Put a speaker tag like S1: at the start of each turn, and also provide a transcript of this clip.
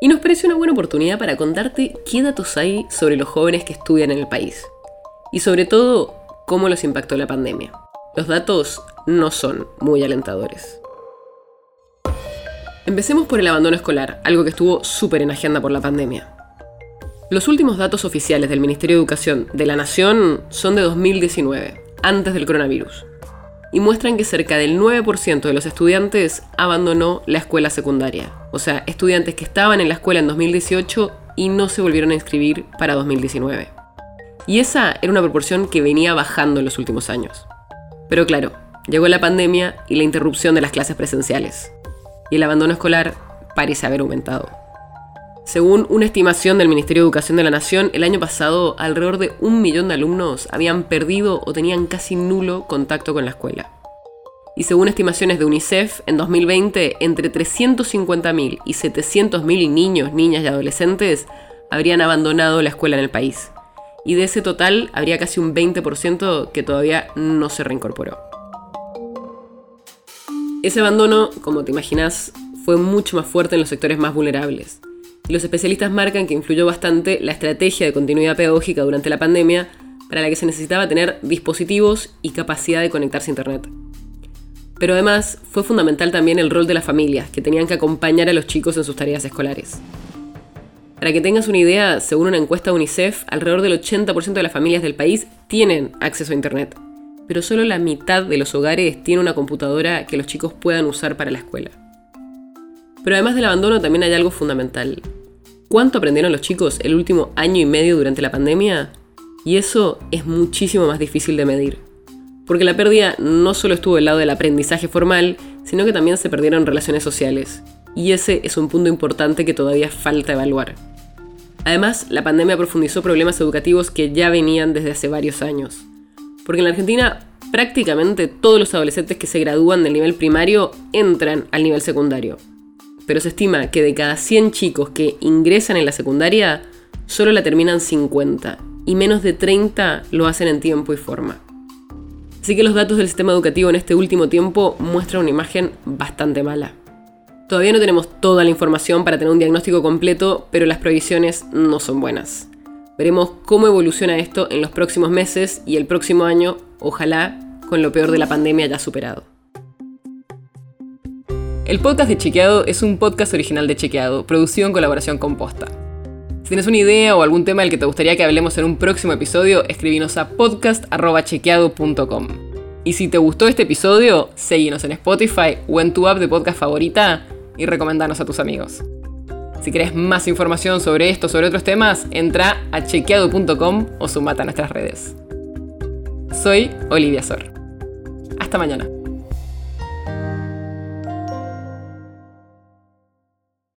S1: y nos pareció una buena oportunidad para contarte qué datos hay sobre los jóvenes que estudian en el país y sobre todo cómo los impactó la pandemia. Los datos no son muy alentadores. Empecemos por el abandono escolar, algo que estuvo súper en agenda por la pandemia. Los últimos datos oficiales del Ministerio de Educación de la Nación son de 2019, antes del coronavirus, y muestran que cerca del 9% de los estudiantes abandonó la escuela secundaria, o sea, estudiantes que estaban en la escuela en 2018 y no se volvieron a inscribir para 2019. Y esa era una proporción que venía bajando en los últimos años. Pero claro, llegó la pandemia y la interrupción de las clases presenciales, y el abandono escolar parece haber aumentado. Según una estimación del Ministerio de Educación de la Nación, el año pasado alrededor de un millón de alumnos habían perdido o tenían casi nulo contacto con la escuela. Y según estimaciones de UNICEF, en 2020 entre 350.000 y 700.000 niños, niñas y adolescentes habrían abandonado la escuela en el país. Y de ese total habría casi un 20% que todavía no se reincorporó. Ese abandono, como te imaginas, fue mucho más fuerte en los sectores más vulnerables. Los especialistas marcan que influyó bastante la estrategia de continuidad pedagógica durante la pandemia, para la que se necesitaba tener dispositivos y capacidad de conectarse a Internet. Pero además fue fundamental también el rol de las familias, que tenían que acompañar a los chicos en sus tareas escolares. Para que tengas una idea, según una encuesta de UNICEF, alrededor del 80% de las familias del país tienen acceso a Internet pero solo la mitad de los hogares tiene una computadora que los chicos puedan usar para la escuela. Pero además del abandono también hay algo fundamental. ¿Cuánto aprendieron los chicos el último año y medio durante la pandemia? Y eso es muchísimo más difícil de medir. Porque la pérdida no solo estuvo del lado del aprendizaje formal, sino que también se perdieron relaciones sociales. Y ese es un punto importante que todavía falta evaluar. Además, la pandemia profundizó problemas educativos que ya venían desde hace varios años. Porque en la Argentina prácticamente todos los adolescentes que se gradúan del nivel primario entran al nivel secundario. Pero se estima que de cada 100 chicos que ingresan en la secundaria, solo la terminan 50 y menos de 30 lo hacen en tiempo y forma. Así que los datos del sistema educativo en este último tiempo muestran una imagen bastante mala. Todavía no tenemos toda la información para tener un diagnóstico completo, pero las previsiones no son buenas. Veremos cómo evoluciona esto en los próximos meses y el próximo año, ojalá, con lo peor de la pandemia ya superado. El podcast de Chequeado es un podcast original de Chequeado, producido en colaboración con Posta. Si tienes una idea o algún tema del que te gustaría que hablemos en un próximo episodio, escribinos a podcast.chequeado.com. Y si te gustó este episodio, seguinos en Spotify o en tu app de podcast favorita y recomendanos a tus amigos. Si querés más información sobre esto o sobre otros temas, entra a chequeado.com o sumate a nuestras redes. Soy Olivia Sor. Hasta mañana.